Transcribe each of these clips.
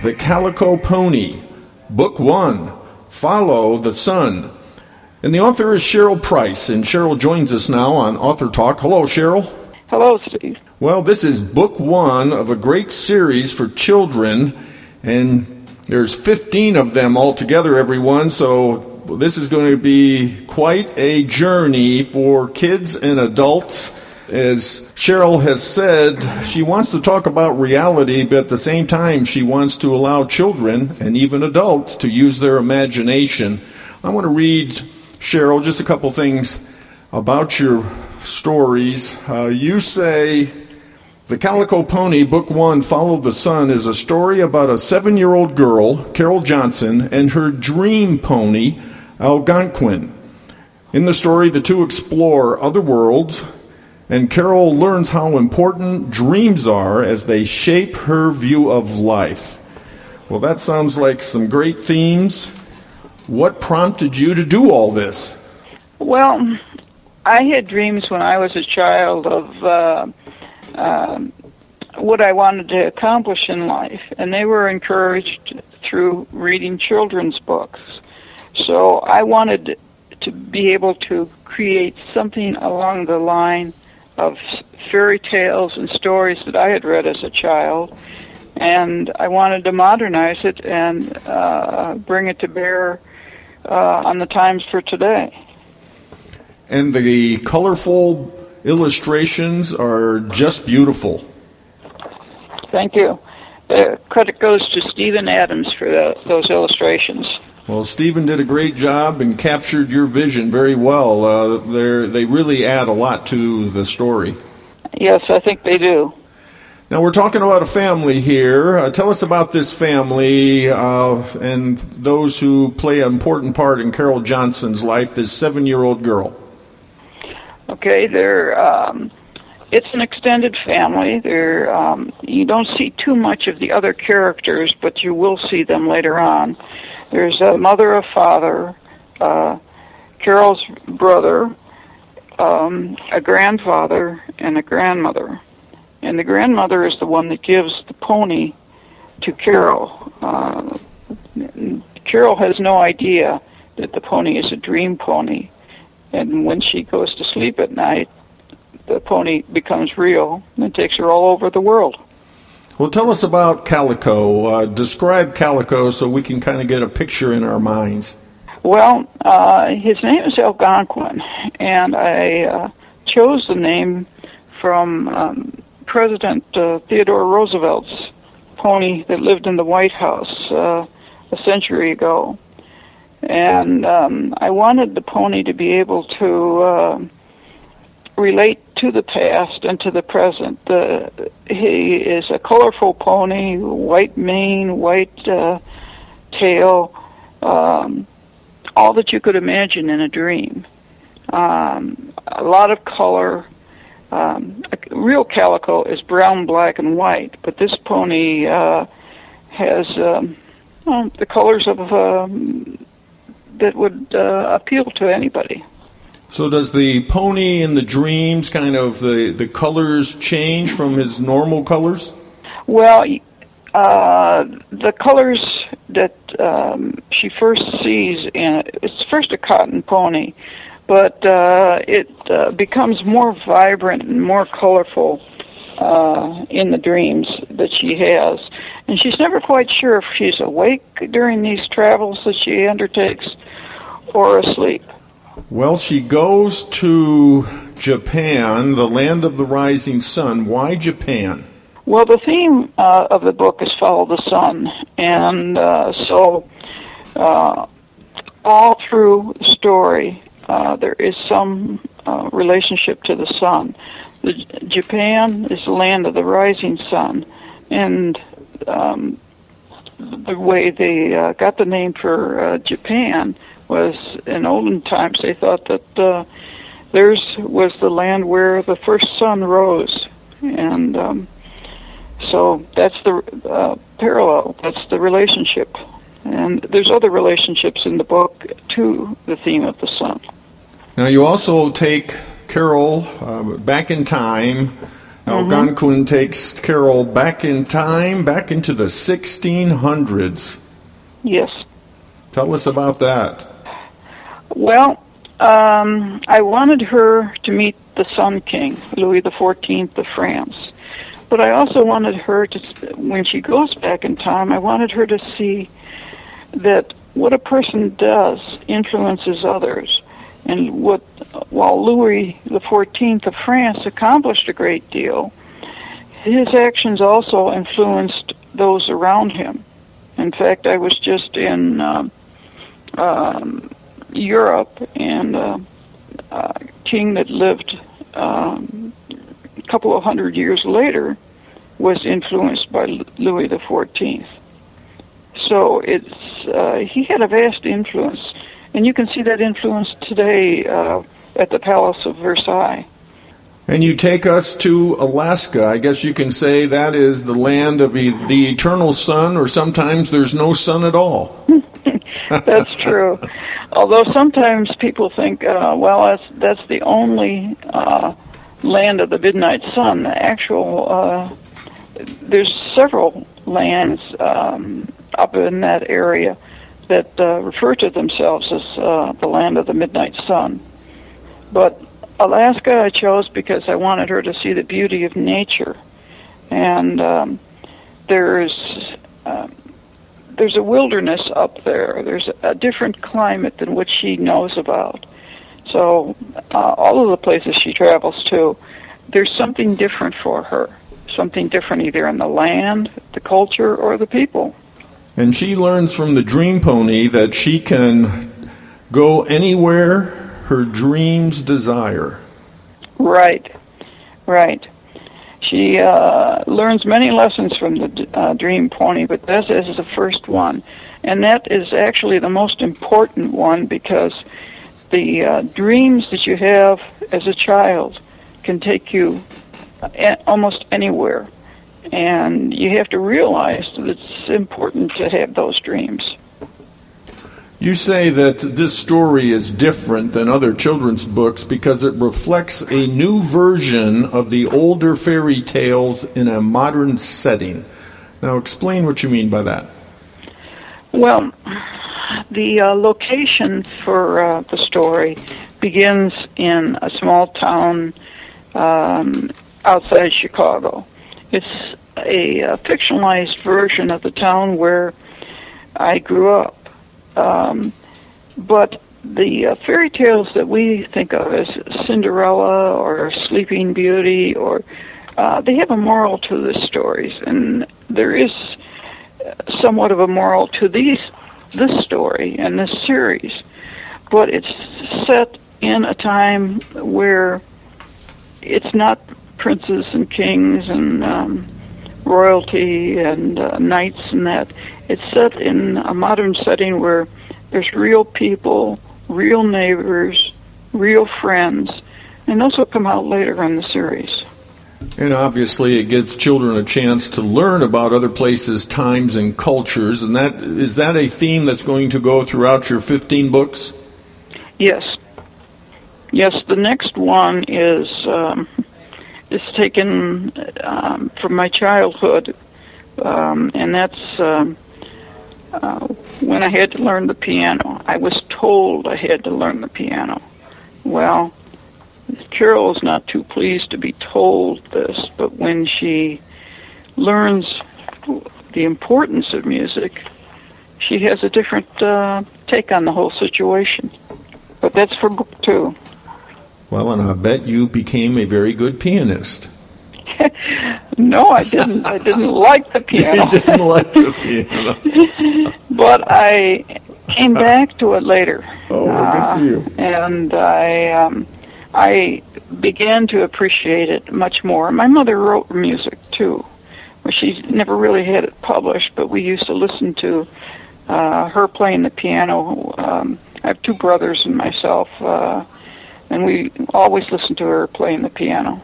The Calico Pony, Book One Follow the Sun. And the author is Cheryl Price, and Cheryl joins us now on Author Talk. Hello, Cheryl. Hello, Steve. Well, this is book one of a great series for children, and there's 15 of them altogether, everyone, so this is going to be quite a journey for kids and adults. As Cheryl has said, she wants to talk about reality, but at the same time, she wants to allow children and even adults to use their imagination. I want to read, Cheryl, just a couple things about your stories. Uh, you say, The Calico Pony, Book One, Follow the Sun, is a story about a seven year old girl, Carol Johnson, and her dream pony, Algonquin. In the story, the two explore other worlds and Carol learns how important dreams are as they shape her view of life. Well, that sounds like some great themes. What prompted you to do all this? Well, I had dreams when I was a child of uh, uh, what I wanted to accomplish in life, and they were encouraged through reading children's books. So I wanted to be able to create something along the line of fairy tales and stories that I had read as a child, and I wanted to modernize it and uh, bring it to bear uh, on the times for today. And the colorful illustrations are just beautiful. Thank you. Uh, credit goes to Stephen Adams for the, those illustrations. Well, Stephen did a great job and captured your vision very well. Uh, they really add a lot to the story. Yes, I think they do. Now, we're talking about a family here. Uh, tell us about this family uh, and those who play an important part in Carol Johnson's life, this seven year old girl. Okay, they're. Um, it's an extended family. They're, um, you don't see too much of the other characters, but you will see them later on. There's a mother, a father, uh, Carol's brother, um, a grandfather, and a grandmother. And the grandmother is the one that gives the pony to Carol. Uh, Carol has no idea that the pony is a dream pony. And when she goes to sleep at night, the pony becomes real and takes her all over the world. Well, tell us about Calico. Uh, describe Calico so we can kind of get a picture in our minds. Well, uh, his name is Algonquin, and I uh, chose the name from um, President uh, Theodore Roosevelt's pony that lived in the White House uh, a century ago. And um, I wanted the pony to be able to uh, relate to the past and to the present. Uh, he is a colorful pony, white mane, white uh, tail, um, all that you could imagine in a dream. Um, a lot of color. Um, real calico is brown, black, and white, but this pony uh, has um, well, the colors of um, that would uh, appeal to anybody. So does the pony in the dreams kind of the the colors change from his normal colors? Well, uh, the colors that um, she first sees in it's first a cotton pony, but uh, it uh, becomes more vibrant and more colorful uh, in the dreams that she has, and she's never quite sure if she's awake during these travels that she undertakes or asleep. Well, she goes to Japan, the land of the rising sun. Why Japan? Well, the theme uh, of the book is follow the sun, and uh, so uh, all through the story, uh, there is some uh, relationship to the sun. The, Japan is the land of the rising sun, and um, the way they uh, got the name for Japan was in olden times they thought that uh, theirs was the land where the first sun rose, and um, so that's the uh, parallel. That's the relationship, and there's other relationships in the book to the theme of the sun. Now you also take Carol uh, back in time. Algonquin mm-hmm. takes Carol back in time, back into the 1600s. Yes. Tell us about that. Well, um, I wanted her to meet the Sun King, Louis XIV of France. But I also wanted her to, when she goes back in time, I wanted her to see that what a person does influences others. And what, while Louis XIV of France accomplished a great deal, his actions also influenced those around him. In fact, I was just in um, um, Europe, and uh, a king that lived um, a couple of hundred years later was influenced by Louis XIV. So it's uh, he had a vast influence, and you can see that influence today uh, at the Palace of Versailles. And you take us to Alaska. I guess you can say that is the land of the eternal sun, or sometimes there's no sun at all. that's true. Although sometimes people think, uh, well, that's that's the only uh, land of the midnight sun. The actual uh, there's several lands um, up in that area that uh, refer to themselves as uh, the land of the midnight sun. But Alaska I chose because I wanted her to see the beauty of nature, and um, there's um, there's a wilderness up there. There's a different climate than what she knows about. So uh, all of the places she travels to, there's something different for her. Something different either in the land, the culture, or the people. And she learns from the dream pony that she can go anywhere her dreams desire. Right, right. She uh, learns many lessons from the uh, Dream Pony, but this is the first one. And that is actually the most important one because the uh, dreams that you have as a child can take you a- almost anywhere. And you have to realize that it's important to have those dreams. You say that this story is different than other children's books because it reflects a new version of the older fairy tales in a modern setting. Now, explain what you mean by that. Well, the uh, location for uh, the story begins in a small town um, outside Chicago. It's a, a fictionalized version of the town where I grew up. Um, but the uh, fairy tales that we think of as Cinderella or Sleeping Beauty, or uh, they have a moral to the stories, and there is somewhat of a moral to these this story and this series, but it's set in a time where it's not princes and kings and um, royalty and uh, knights and that. It's set in a modern setting where there's real people, real neighbors, real friends, and those will come out later in the series. And obviously, it gives children a chance to learn about other places, times, and cultures. And that is that a theme that's going to go throughout your 15 books? Yes. Yes. The next one is um, is taken um, from my childhood, um, and that's um, uh, when I had to learn the piano. I was told I had to learn the piano. Well, Carol is not too pleased to be told this, but when she learns the importance of music, she has a different uh, take on the whole situation. But that's for book two. Well, and I bet you became a very good pianist. No, I didn't. I didn't like the piano. you didn't like the piano. but I came back to it later. Oh, well, good for you. Uh, and I, um, I began to appreciate it much more. My mother wrote music too. she never really had it published, but we used to listen to uh, her playing the piano. Um, I have two brothers and myself, uh, and we always listened to her playing the piano.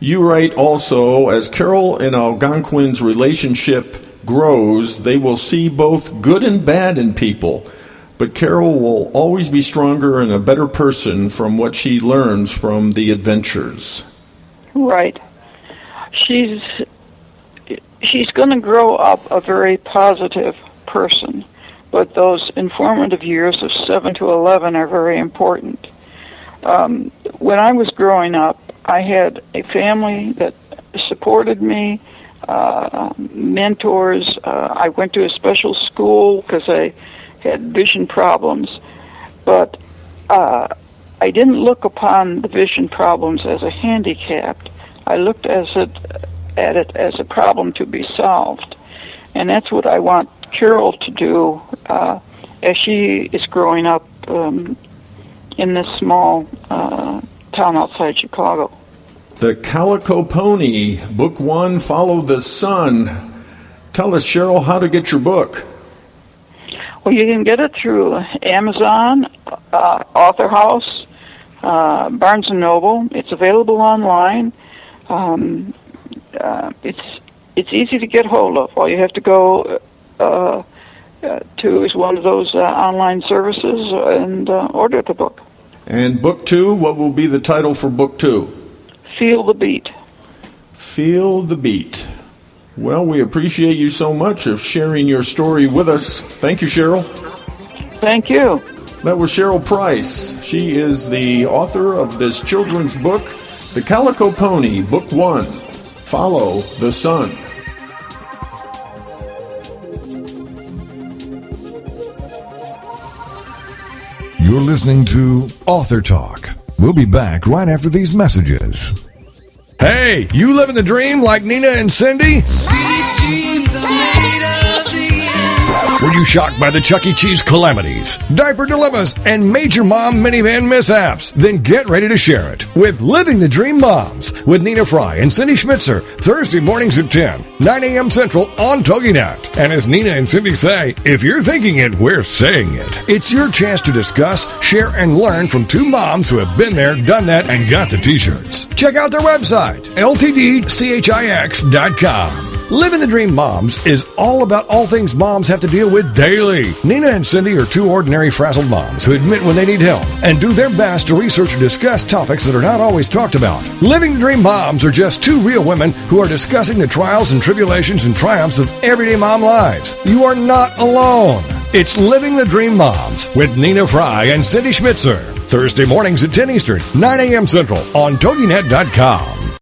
You write also, as Carol and Algonquin's relationship grows, they will see both good and bad in people. But Carol will always be stronger and a better person from what she learns from the adventures. Right. She's she's going to grow up a very positive person, but those informative years of 7 to 11 are very important. Um, when I was growing up, I had a family that supported me, uh, mentors. Uh, I went to a special school because I had vision problems, but uh, I didn't look upon the vision problems as a handicap. I looked as it, at it as a problem to be solved, and that's what I want Carol to do uh, as she is growing up um, in this small uh, town outside Chicago. The Calico Pony, Book One, Follow the Sun. Tell us, Cheryl, how to get your book. Well, you can get it through Amazon, uh, Author House, uh, Barnes and Noble. It's available online. Um, uh, it's it's easy to get hold of. All you have to go uh, uh, to is one of those uh, online services and uh, order the book. And book two, what will be the title for book two? Feel the beat. Feel the beat. Well, we appreciate you so much of sharing your story with us. Thank you, Cheryl. Thank you. That was Cheryl Price. She is the author of this children's book, The Calico Pony, Book One Follow the Sun. You're listening to Author Talk. We'll be back right after these messages. Hey, you living the dream like Nina and Cindy? Sweet Were you shocked by the Chuck E. Cheese calamities, diaper dilemmas, and major mom minivan mishaps? Then get ready to share it with Living the Dream Moms with Nina Fry and Cindy Schmitzer, Thursday mornings at 10, 9 a.m. Central on TogiNet. And as Nina and Cindy say, if you're thinking it, we're saying it. It's your chance to discuss, share, and learn from two moms who have been there, done that, and got the t-shirts. Check out their website, ltdchix.com. Living the Dream Moms is all about all things moms have to deal with daily. Nina and Cindy are two ordinary frazzled moms who admit when they need help and do their best to research and discuss topics that are not always talked about. Living the Dream Moms are just two real women who are discussing the trials and tribulations and triumphs of everyday mom lives. You are not alone. It's Living the Dream Moms with Nina Fry and Cindy Schmitzer. Thursday mornings at 10 Eastern, 9 a.m. Central on TogiNet.com.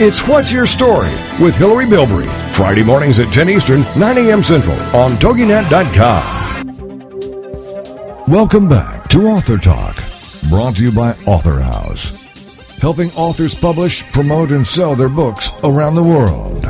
It's What's Your Story with Hillary Bilbrey. Friday mornings at 10 Eastern, 9 a.m. Central on TogiNet.com. Welcome back to Author Talk, brought to you by Author House, helping authors publish, promote, and sell their books around the world.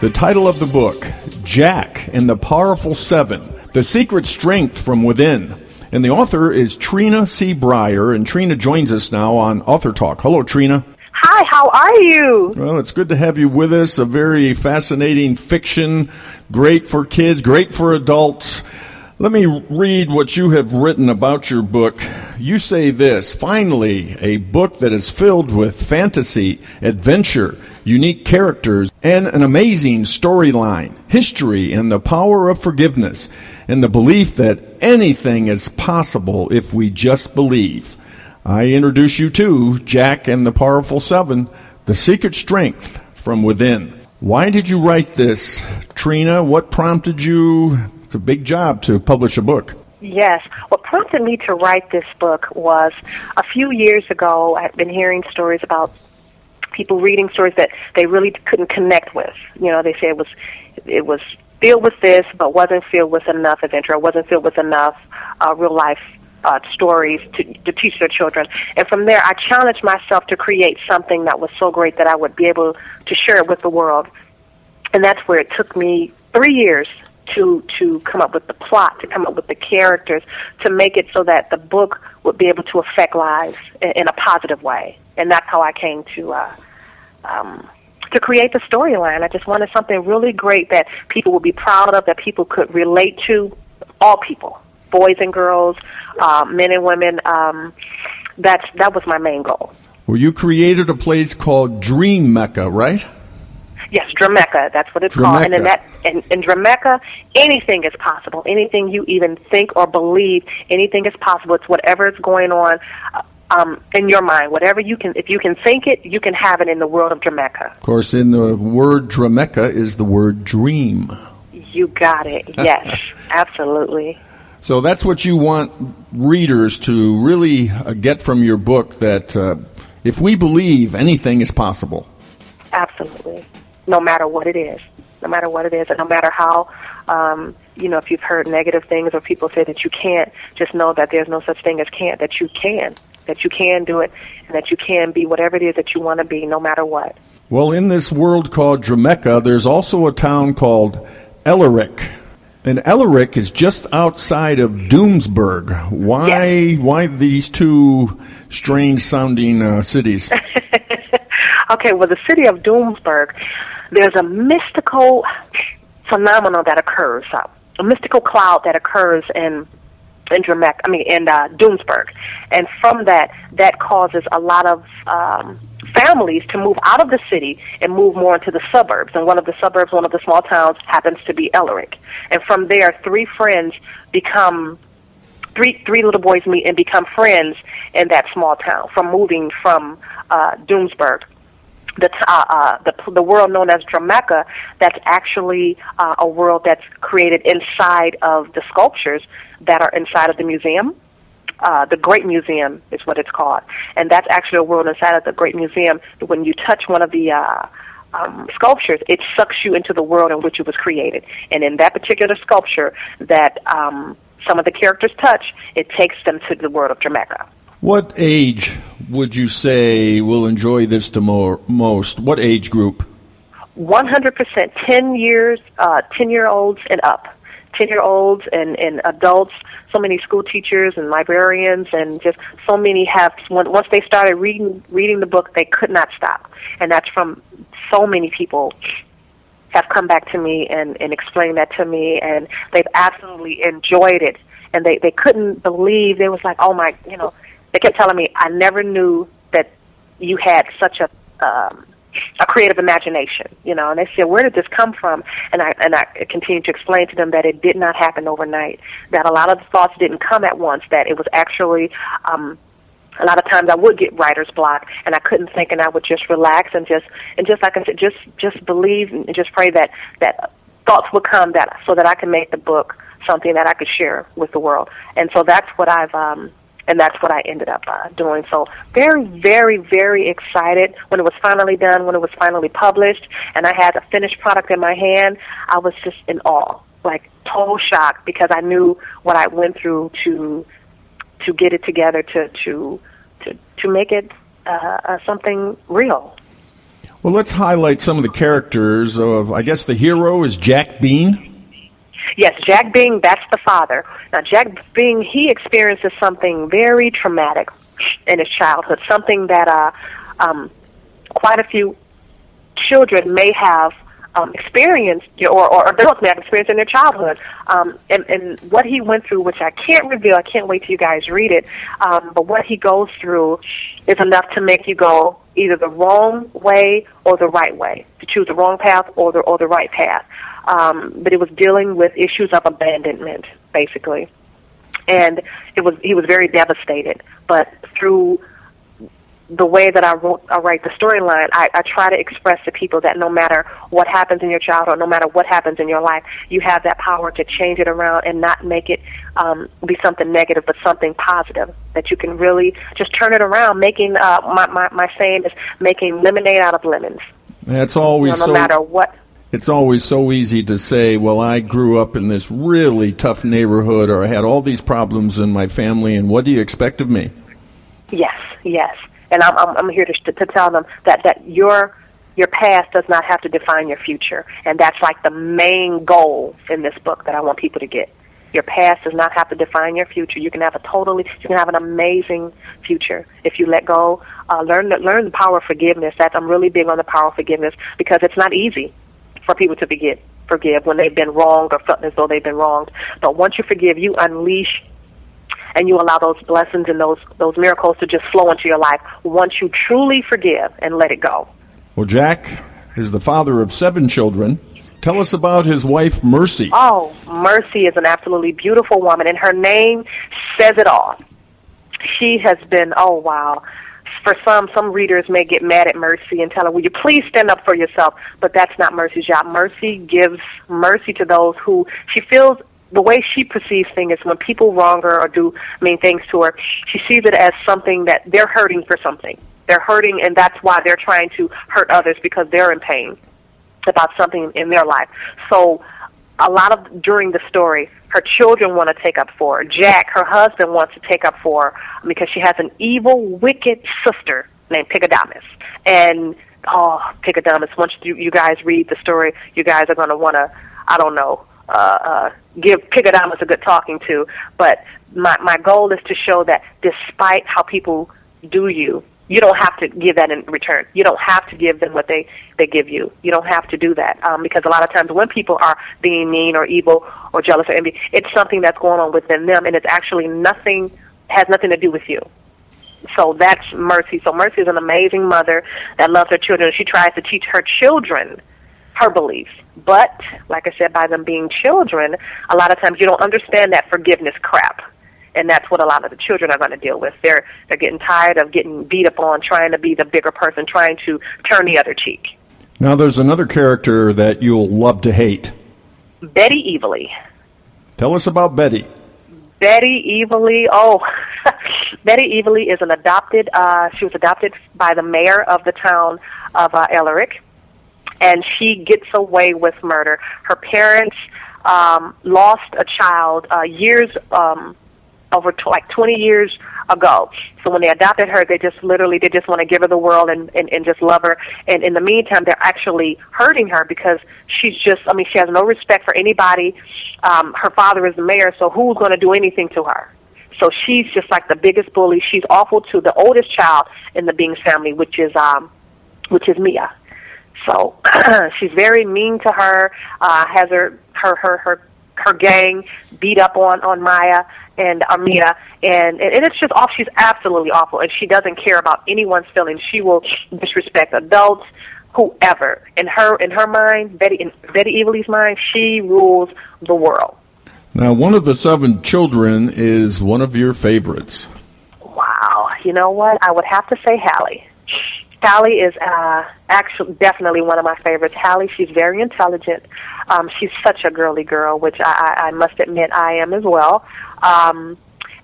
The title of the book, Jack and the Powerful Seven The Secret Strength from Within. And the author is Trina C. Breyer, and Trina joins us now on Author Talk. Hello, Trina. Hi, how are you? Well, it's good to have you with us. A very fascinating fiction, great for kids, great for adults. Let me read what you have written about your book. you say this finally, a book that is filled with fantasy, adventure, unique characters, and an amazing storyline, history, and the power of forgiveness, and the belief that anything is possible if we just believe. I introduce you to Jack and the Powerful Seven, The Secret Strength from Within. Why did you write this, Trina? What prompted you? It's a big job to publish a book. Yes. What prompted me to write this book was a few years ago, I'd been hearing stories about people reading stories that they really couldn't connect with. You know, they say it was it was filled with this, but wasn't filled with enough adventure, wasn't filled with enough uh, real life uh, stories to, to teach their children. And from there, I challenged myself to create something that was so great that I would be able to share it with the world. And that's where it took me three years to to come up with the plot, to come up with the characters, to make it so that the book would be able to affect lives in, in a positive way. And that's how I came to uh, um, to create the storyline. I just wanted something really great that people would be proud of, that people could relate to, all people, boys and girls, uh, men and women. Um, that's that was my main goal. Well, you created a place called Dream Mecca, right? Yes, Dramecca. That's what it's called. And in that, in, in anything is possible. Anything you even think or believe, anything is possible. It's whatever is going on uh, um, in your mind. Whatever you can, if you can think it, you can have it in the world of Dramecca. Of course, in the word Dramecca is the word dream. You got it. Yes, absolutely. So that's what you want readers to really uh, get from your book. That uh, if we believe, anything is possible. Absolutely no matter what it is, no matter what it is, and no matter how, um, you know, if you've heard negative things or people say that you can't, just know that there's no such thing as can't, that you can, that you can do it, and that you can be whatever it is that you want to be, no matter what. Well, in this world called Dramecca, there's also a town called Ellerik. And Ellerik is just outside of Doomsburg. Why? Yes. Why these two strange-sounding uh, cities? okay, well, the city of Doomsburg, there's a mystical phenomenon that occurs, uh, a mystical cloud that occurs in in Dramek, I mean in uh, Doomsburg, and from that, that causes a lot of um, families to move out of the city and move more into the suburbs. And one of the suburbs, one of the small towns, happens to be Ellerik. And from there, three friends become three three little boys meet and become friends in that small town from moving from uh, Doomsburg the uh, uh, the the world known as Dramecca, that's actually uh, a world that's created inside of the sculptures that are inside of the museum. Uh, the Great Museum is what it's called, and that's actually a world inside of the Great Museum. When you touch one of the uh, um, sculptures, it sucks you into the world in which it was created. And in that particular sculpture, that um, some of the characters touch, it takes them to the world of Dramecca. What age would you say will enjoy this the more, most? What age group? 100% 10 years, uh, 10 year olds and up. 10 year olds and, and adults, so many school teachers and librarians, and just so many have, once they started reading, reading the book, they could not stop. And that's from so many people have come back to me and, and explained that to me, and they've absolutely enjoyed it. And they, they couldn't believe, they was like, oh my, you know, they kept telling me, I never knew that you had such a, um, a creative imagination, you know. And they said, "Where did this come from?" And I and I continued to explain to them that it did not happen overnight. That a lot of the thoughts didn't come at once. That it was actually. Um, a lot of times I would get writer's block and I couldn't think and I would just relax and just and just like I said, just just believe and just pray that that thoughts would come that so that I can make the book something that I could share with the world. And so that's what I've um and that's what I ended up uh, doing. So very, very, very excited when it was finally done, when it was finally published, and I had a finished product in my hand. I was just in awe, like total shock, because I knew what I went through to to get it together, to to to to make it uh, uh, something real. Well, let's highlight some of the characters. Of I guess the hero is Jack Bean. Yes, Jack Bing, that's the father. Now, Jack Bing, he experiences something very traumatic in his childhood, something that uh, um, quite a few children may have um, experienced or, or adults may have experienced in their childhood. Um, and, and what he went through, which I can't reveal, I can't wait till you guys read it, um, but what he goes through is enough to make you go either the wrong way or the right way, to choose the wrong path or the, or the right path. Um, but it was dealing with issues of abandonment, basically. And it was he was very devastated. But through the way that I wrote, I write the storyline, I, I try to express to people that no matter what happens in your childhood, no matter what happens in your life, you have that power to change it around and not make it um, be something negative, but something positive. That you can really just turn it around. Making uh, my, my my saying is making lemonade out of lemons. That's always You know, no so. matter what. It's always so easy to say, well, I grew up in this really tough neighborhood or I had all these problems in my family, and what do you expect of me? Yes, yes. And I'm I'm, here to to tell them that that your your past does not have to define your future, and that's like the main goal in this book that I want people to get. Your past does not have to define your future. You can have a totally, you can have an amazing future if you let go. Uh, learn the, learn the power of forgiveness. That I'm really big on the power of forgiveness because it's not easy for people to forgive forgive when they've been wronged or felt as though they've been wronged. But once you forgive, you unleash and you allow those blessings and those those miracles to just flow into your life once you truly forgive and let it go. Well, Jack is the father of seven children. Tell us about his wife, Mercy. Oh, Mercy is an absolutely beautiful woman, and her name says it all. She has been, oh wow. For some, some readers may get mad at Mercy and tell her, "Will you please stand up for yourself?" But that's not Mercy's job. Mercy gives mercy to those who she feels the way she perceives things is when people wrong her or do mean things to her, she sees it as something that they're hurting for something. They're hurting, and that's why they're trying to hurt others because they're in pain about something in their life. So, a lot of during the story, her children want to take up for her. Jack, her husband, wants to take up for her because she has an evil, wicked sister named Pigadamus. And oh, Pigadamus! Once you, you guys read the story, you guys are going to want to, I don't know, uh, uh, give Pigadamus a good talking to. But my my goal is to show that despite how people do you, you don't have to give that in return. You don't have to give them what they they give you. You don't have to do that um, because a lot of times when people are being mean or evil or jealous or envy, it's something that's going on within them, and it's actually nothing has nothing to do with you. So that's Mercy. So Mercy is an amazing mother that loves her children. She tries to teach her children her beliefs. But, like I said, by them being children, a lot of times you don't understand that forgiveness crap. And that's what a lot of the children are going to deal with. They're they're getting tired of getting beat up on, trying to be the bigger person, trying to turn the other cheek. Now, there's another character that you'll love to hate. Betty Evilly. Tell us about Betty. Betty Evilly. Oh, Betty Evilly is an adopted. Uh, she was adopted by the mayor of the town of uh, Ellerik, and she gets away with murder. Her parents um, lost a child uh, years um, over tw- like 20 years ago. So when they adopted her, they just literally they just want to give her the world and, and and just love her. And in the meantime, they're actually hurting her because she's just I mean she has no respect for anybody. Um, her father is the mayor, so who's going to do anything to her? So she's just like the biggest bully. She's awful to the oldest child in the Bings family, which is um, which is Mia. So she's very mean to her. Uh, has her her her her her gang beat up on on Maya and Amia, and and it's just off. She's absolutely awful, and she doesn't care about anyone's feelings. She will disrespect adults, whoever. In her in her mind, Betty in Betty Evilly's mind, she rules the world. Now, one of the seven children is one of your favorites. Wow, you know what? I would have to say Hallie. Hallie is uh, actually definitely one of my favorites. Hallie, she's very intelligent. Um, she's such a girly girl, which I, I, I must admit I am as well. Um,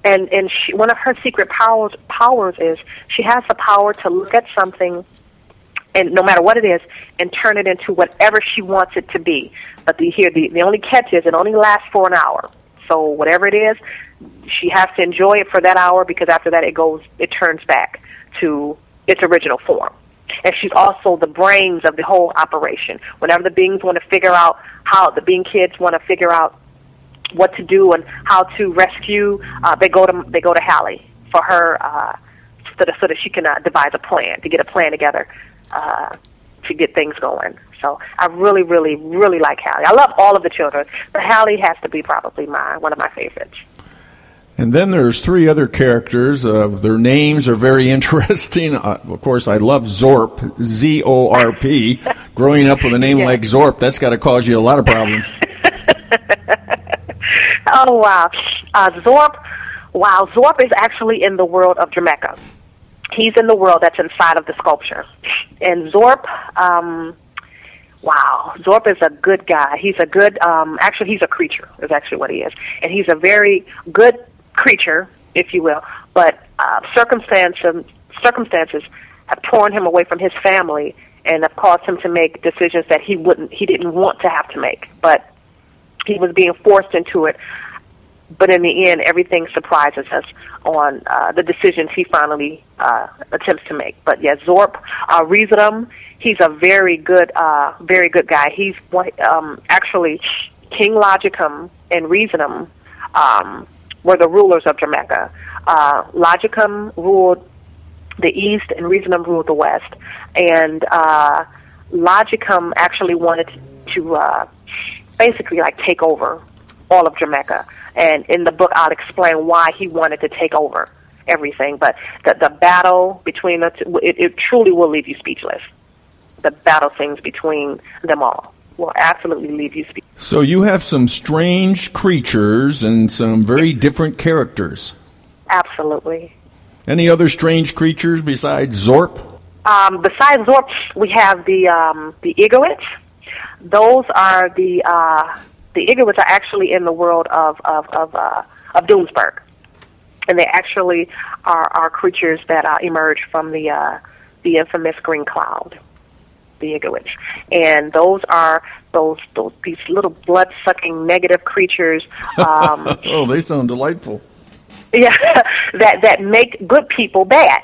and and she, one of her secret powers powers is she has the power to look at something, and no matter what it is, and turn it into whatever she wants it to be. But the here the the only catch is it only lasts for an hour. So whatever it is, she has to enjoy it for that hour because after that it goes it turns back to its original form. And she's also the brains of the whole operation. Whenever the Bings want to figure out how the Bing kids want to figure out what to do and how to rescue, uh, they go to they go to Hallie for her uh, so that so that she can uh, devise a plan to get a plan together uh, to get things going. So I really, really, really like Hallie. I love all of the children, but Hallie has to be probably my one of my favorites. And then there's three other characters. Uh, their names are very interesting. Uh, of course, I love Zorp, Z O R P. Growing up with a name Yeah. like Zorp, that's got to cause you a lot of problems. Oh wow, uh, Zorp. Wow, Zorp is actually in the world of Dramecca. He's in the world that's inside of the sculpture, and Zorp. Um, wow, Zorp is a good guy. He's a good. Um, actually, he's a creature. Is actually what he is, and he's a very good creature, if you will. But uh, circumstances circumstances have torn him away from his family and have caused him to make decisions that he wouldn't. He didn't want to have to make, but he was being forced into it. But in the end, everything surprises us on uh, the decisions he finally uh, attempts to make. But yeah, Zorp, uh, Reasonum, he's a very good, uh, very good guy. He's um, actually King Logicum and Reasonum um, were the rulers of Dramecca. Uh, Logicum ruled the east and Reasonum ruled the west. And uh, Logicum actually wanted to uh, basically like take over all of Dramecca. And in the book, I'll explain why he wanted to take over everything. But the, the battle between the two, it, it truly will leave you speechless. The battle scenes between them all will absolutely leave you speechless. So you have some strange creatures and some very different characters. Absolutely. Any other strange creatures besides Zorp? Um, besides Zorp, we have the um, the Igorits. Those are the uh, the Igorits are actually in the world of of of, uh, of Doomsburg, and they actually are are creatures that uh, emerge from the uh, the infamous green cloud, the Igorits, and those are those those these little blood sucking negative creatures. Um, Oh, they sound delightful. yeah, that that make good people bad.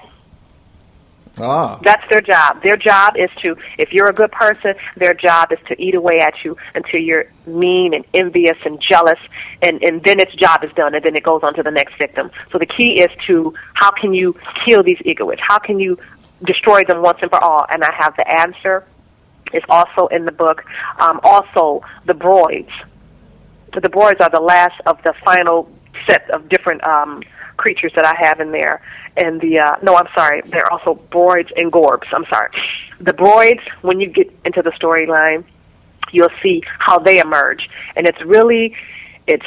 Ah, That's their job. Their job is to, if you're a good person, their job is to eat away at you until you're mean and envious and jealous, and, and then its job is done, and then it goes on to the next victim. So the key is to how can you kill these Igorits? How can you destroy them once and for all? And I have the answer. It's also in the book. Um, also, the broids. The broids are the last of the final set of different um, creatures that I have in there. And the uh, no, I'm sorry, they're also broids and gorbs. I'm sorry. The broids, when you get into the storyline, you'll see how they emerge, and it's really, it's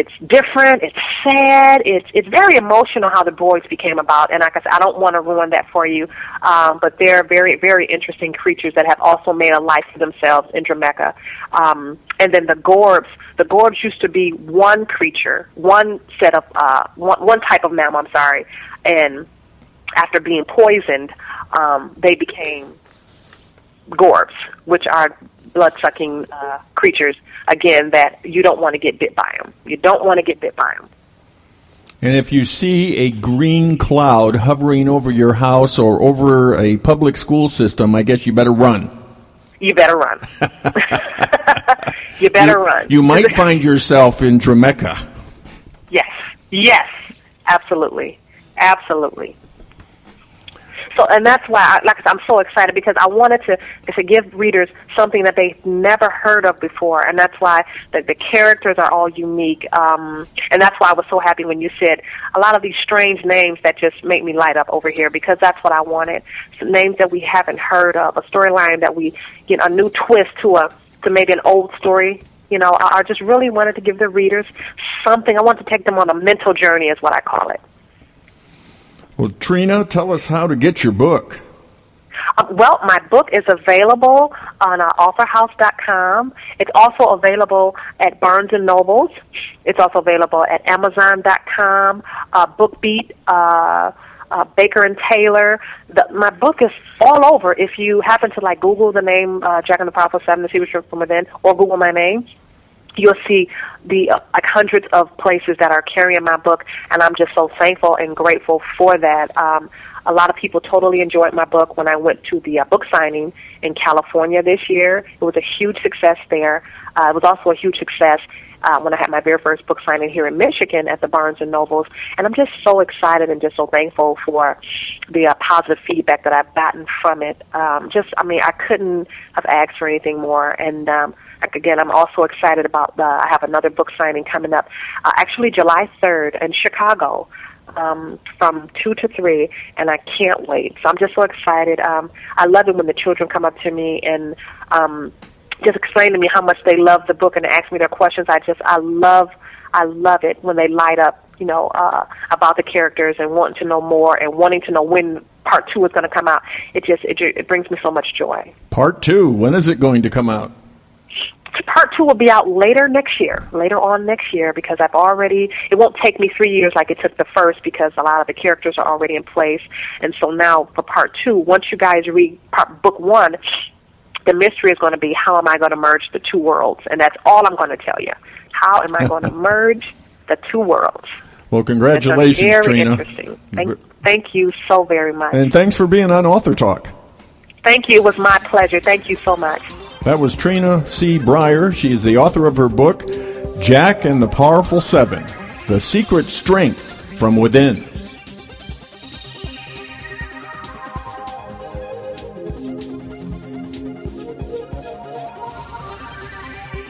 it's different. It's sad. It's it's very emotional how the broids became about. And like I said, I don't want to ruin that for you, um, but they're very very interesting creatures that have also made a life for themselves in Dramecca. Um, and then the gorbs. The gorbs used to be one creature, one set of uh, one, one type of mammal. I'm sorry, and after being poisoned, um, they became gorbs, which are blood sucking uh, creatures. Again, that you don't want to get bit by them. You don't want to get bit by them. and if you see a green cloud hovering over your house or over a public school system, I guess you better run. You better run. you better you, run. You might find yourself in Dramecca. Yes. Yes. Absolutely. Absolutely. So, and that's why, I, like I said, I'm so excited because I wanted to to give readers something that they've never heard of before, and that's why the, the characters are all unique. Um, and that's why I was so happy when you said a lot of these strange names that just make me light up over here because that's what I wanted. Some names that we haven't heard of, a storyline that we get a new twist to a to maybe an old story. You know, I, I just really wanted to give the readers something. I want to take them on a mental journey, is what I call it. Well, Trina, tell us how to get your book. Uh, well, my book is available on uh, authorhouse.com. It's also available at Barnes and Nobles. It's also available at Amazon.com, uh, BookBeat, uh, uh, Baker and Taylor. The, my book is all over. If you happen to like Google the name uh, Jack and the Powerful Seven, the secret Truth from within, or Google my name, you'll see the uh, like hundreds of places that are carrying my book, and I'm just so thankful and grateful for that. Um, a lot of people totally enjoyed my book when I went to the uh, book signing in California this year. It was a huge success there. Uh, it was also a huge success uh, when I had my very first book signing here in Michigan at the Barnes and Nobles, and I'm just so excited and just so thankful for the uh, positive feedback that I've gotten from it. Um, just, I mean, I couldn't have asked for anything more, and um, again, I'm also excited about the. I have another book signing coming up, uh, actually July 3rd in Chicago um, from two to three, and I can't wait. So I'm just so excited. Um, I love it when the children come up to me and um, just explain to me how much they love the book and ask me their questions. I just I love I love it when they light up, you know, uh, about the characters and wanting to know more and wanting to know when part two is going to come out. It just it, it brings me so much joy. Part two. When is it going to come out? Part two will be out later next year, later on next year, because I've already, it won't take me three years like it took the first because a lot of the characters are already in place. And so now for part two, once you guys read part, book one, the mystery is going to be how am I going to merge the two worlds? And that's all I'm going to tell you. How am I going to merge the two worlds? Well, congratulations, very Trina. interesting. Thank, thank you so very much. And thanks for being on Author Talk. Thank you. It was my pleasure. Thank you so much. That was Trina C. Breyer. She is the author of her book, Jack and the Powerful Seven The Secret Strength from Within.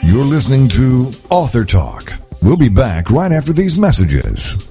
You're listening to Author Talk. We'll be back right after these messages.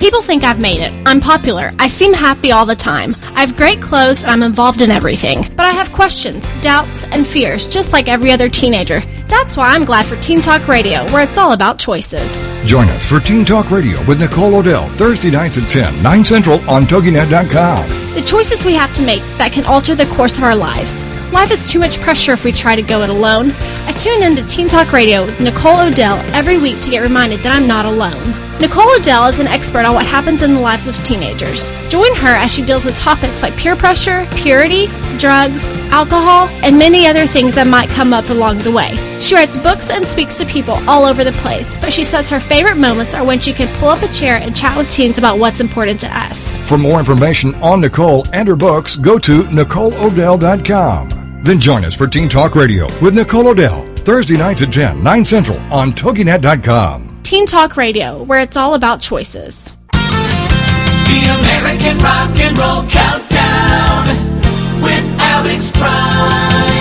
People think I've made it. I'm popular. I seem happy all the time. I have great clothes and I'm involved in everything. But I have questions, doubts, and fears, just like every other teenager. That's why I'm glad for Teen Talk Radio, where it's all about choices. Join us for Teen Talk Radio with Nicole O'Dell, Thursday nights at 10, 9 Central on TogiNet.com. The choices we have to make that can alter the course of our lives. Life is too much pressure if we try to go it alone. I tune in to Teen Talk Radio with Nicole O'Dell every week to get reminded that I'm not alone. Nicole O'Dell is an expert on what happens in the lives of teenagers. Join her as she deals with topics like peer pressure, purity, drugs, alcohol, and many other things that might come up along the way. She writes books and speaks to people all over the place, but she says her favorite moments are when she can pull up a chair and chat with teens about what's important to us. For more information on Nicole and her books, go to NicoleOdell.com. Then join us for Teen Talk Radio with Nicole O'Dell, Thursday nights at 10, 9 Central on TogiNet.com. Teen Talk Radio, where it's all about choices. The American Rock and Roll Countdown with Alex Prime.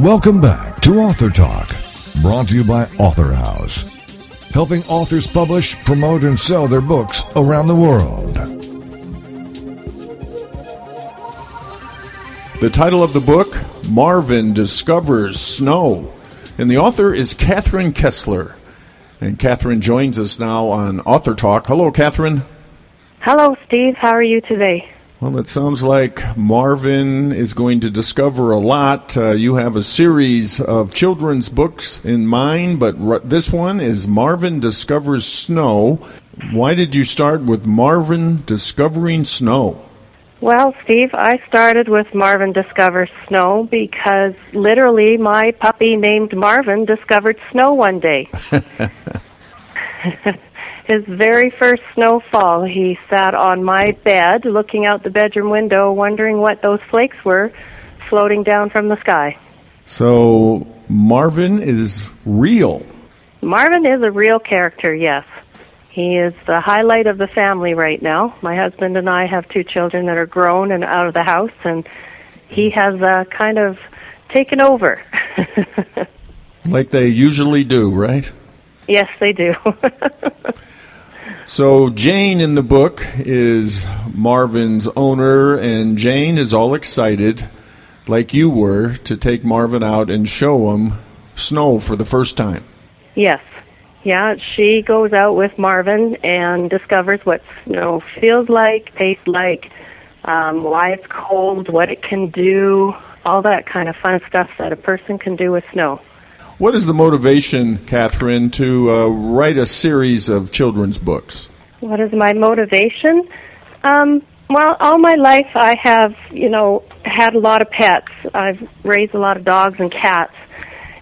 Welcome back to Author Talk, brought to you by Author House, helping authors publish, promote, and sell their books around the world. The title of the book, Marvin Discovers Snow. And the author is Catherine Kessler. And Catherine joins us now on Author Talk. Hello, Catherine. Hello, Steve. How are you today? Well, it sounds like Marvin is going to discover a lot. Uh, you have a series of children's books in mind, but r- this one is Marvin Discovers Snow. Why did you start with Marvin Discovering Snow? Well, Steve, I started with Marvin Discovers Snow because literally my puppy named Marvin discovered snow one day. His very first snowfall, he sat on my bed looking out the bedroom window, wondering what those flakes were floating down from the sky. So, Marvin is real. Marvin is a real character, yes. He is the highlight of the family right now. My husband and I have two children that are grown and out of the house, and he has uh, kind of taken over. Like they usually do, right? yes, they do. So, Jane in the book is Marvin's owner, and Jane is all excited, like you were, to take Marvin out and show him snow for the first time. yes. Yeah, she goes out with Marvin and discovers what snow feels like, tastes like, um, why it's cold, what it can do, all that kind of fun stuff that a person can do with snow. What is the motivation, Catherine, to uh, write a series of children's books? What is my motivation? Um, well, all my life I have, you know, had a lot of pets. I've raised a lot of dogs and cats,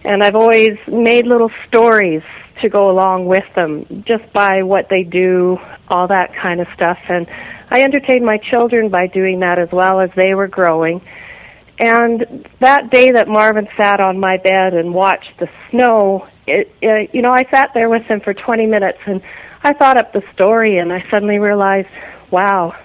and I've always made little stories to go along with them, just by what they do, all that kind of stuff. And I entertained my children by doing that as well as they were growing. And that day that Marvin sat on my bed and watched the snow, it, it, you know, I sat there with him for 20 minutes and I thought up the story and I suddenly realized, wow,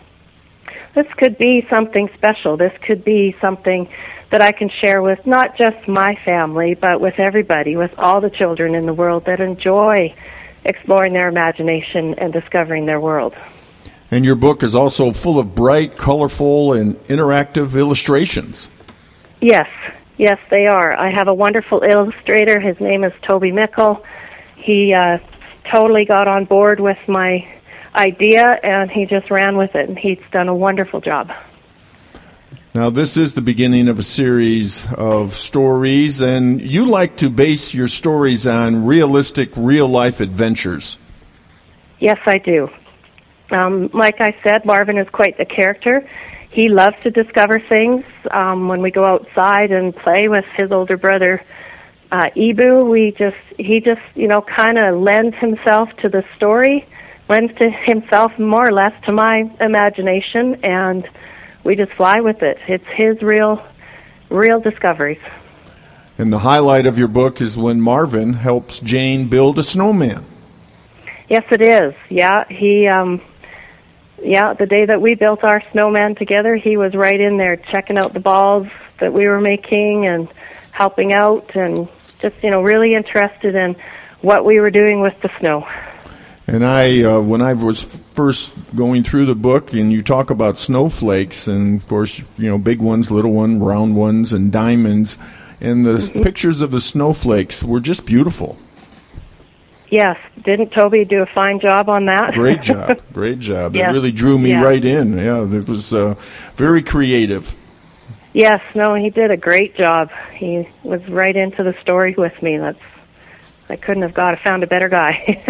this could be something special. This could be something that I can share with not just my family, but with everybody, with all the children in the world that enjoy exploring their imagination and discovering their world. And your book is also full of bright, colorful, and interactive illustrations. Yes, yes, they are. I have a wonderful illustrator. His name is Toby Mickle. He uh, totally got on board with my idea and he just ran with it, and he's done a wonderful job. Now, this is the beginning of a series of stories, and you like to base your stories on realistic, real life adventures. Yes, I do. Um, like I said, Marvin is quite the character he loves to discover things. Um, when we go outside and play with his older brother, uh, Ibu, we just he just you know kind of lends himself to the story, lends to himself more or less to my imagination, and we just fly with it. It's his real, real discoveries. And the highlight of your book is when Marvin helps Jane build a snowman. Yes, it is. Yeah, he um, yeah, the day that we built our snowman together, he was right in there checking out the balls that we were making and helping out and just, you know, really interested in what we were doing with the snow. And I, uh, when I was first going through the book, and you talk about snowflakes, and of course, you know, big ones, little ones, round ones, and diamonds, and the mm-hmm. pictures of the snowflakes were just beautiful. Yes, didn't Toby do a fine job on that? Great job, great job. Yes. It really drew me yeah. right in. Yeah, it was uh, very creative. Yes, no, he did a great job. He was right into the story with me. That's I couldn't have got found a better guy.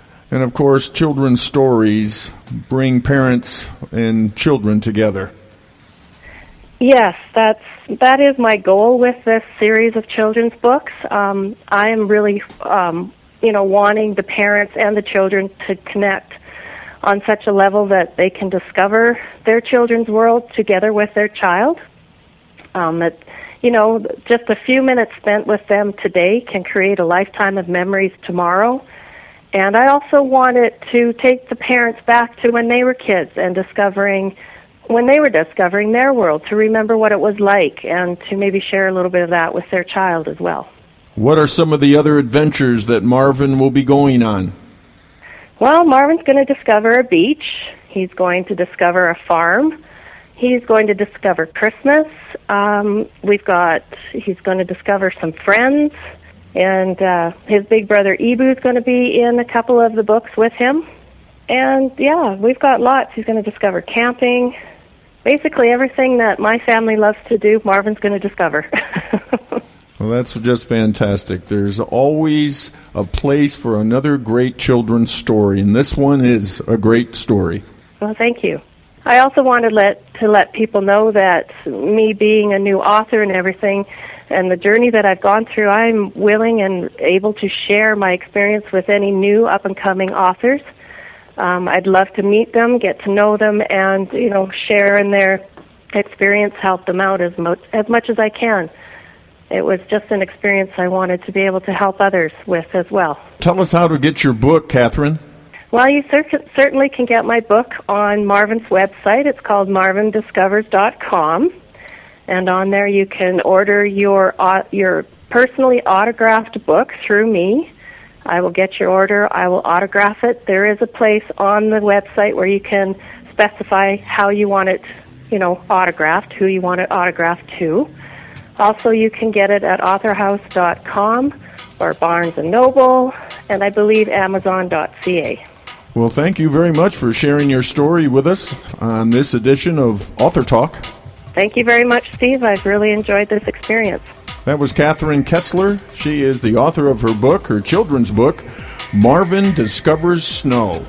and of course, children's stories bring parents and children together. Yes, that's that is my goal with this series of children's books. Um, I am really um, you know, wanting the parents and the children to connect on such a level that they can discover their children's world together with their child. Um, that, you know, just a few minutes spent with them today can create a lifetime of memories tomorrow. And I also wanted to take the parents back to when they were kids and discovering when they were discovering their world to remember what it was like and to maybe share a little bit of that with their child as well. What are some of the other adventures that Marvin will be going on? Well, Marvin's going to discover a beach. He's going to discover a farm. He's going to discover Christmas. Um, we've got. He's going to discover some friends, and uh, his big brother Ibu is going to be in a couple of the books with him. And yeah, we've got lots. He's going to discover camping. Basically, everything that my family loves to do, Marvin's going to discover. Well, that's just fantastic. There's always a place for another great children's story, and this one is a great story. Well, thank you. I also wanted let, to let people know that me being a new author and everything, and the journey that I've gone through, I'm willing and able to share my experience with any new up and coming authors. Um, I'd love to meet them, get to know them, and you know, share in their experience, help them out as much as much as I can it was just an experience I wanted to be able to help others with as well. Tell us how to get your book, Catherine. Well, you cer- certainly can get my book on Marvin's website. It's called marvindiscovers.com. And on there you can order your uh, your personally autographed book through me. I will get your order. I will autograph it. There is a place on the website where you can specify how you want it, you know, autographed, who you want it autographed to. Also, you can get it at authorhouse.com or Barnes & Noble, and I believe Amazon.ca. Well, thank you very much for sharing your story with us on this edition of Author Talk. Thank you very much, Steve. I've really enjoyed this experience. That was Catherine Kessler. She is the author of her book, her children's book, Marvin Discovers Snow.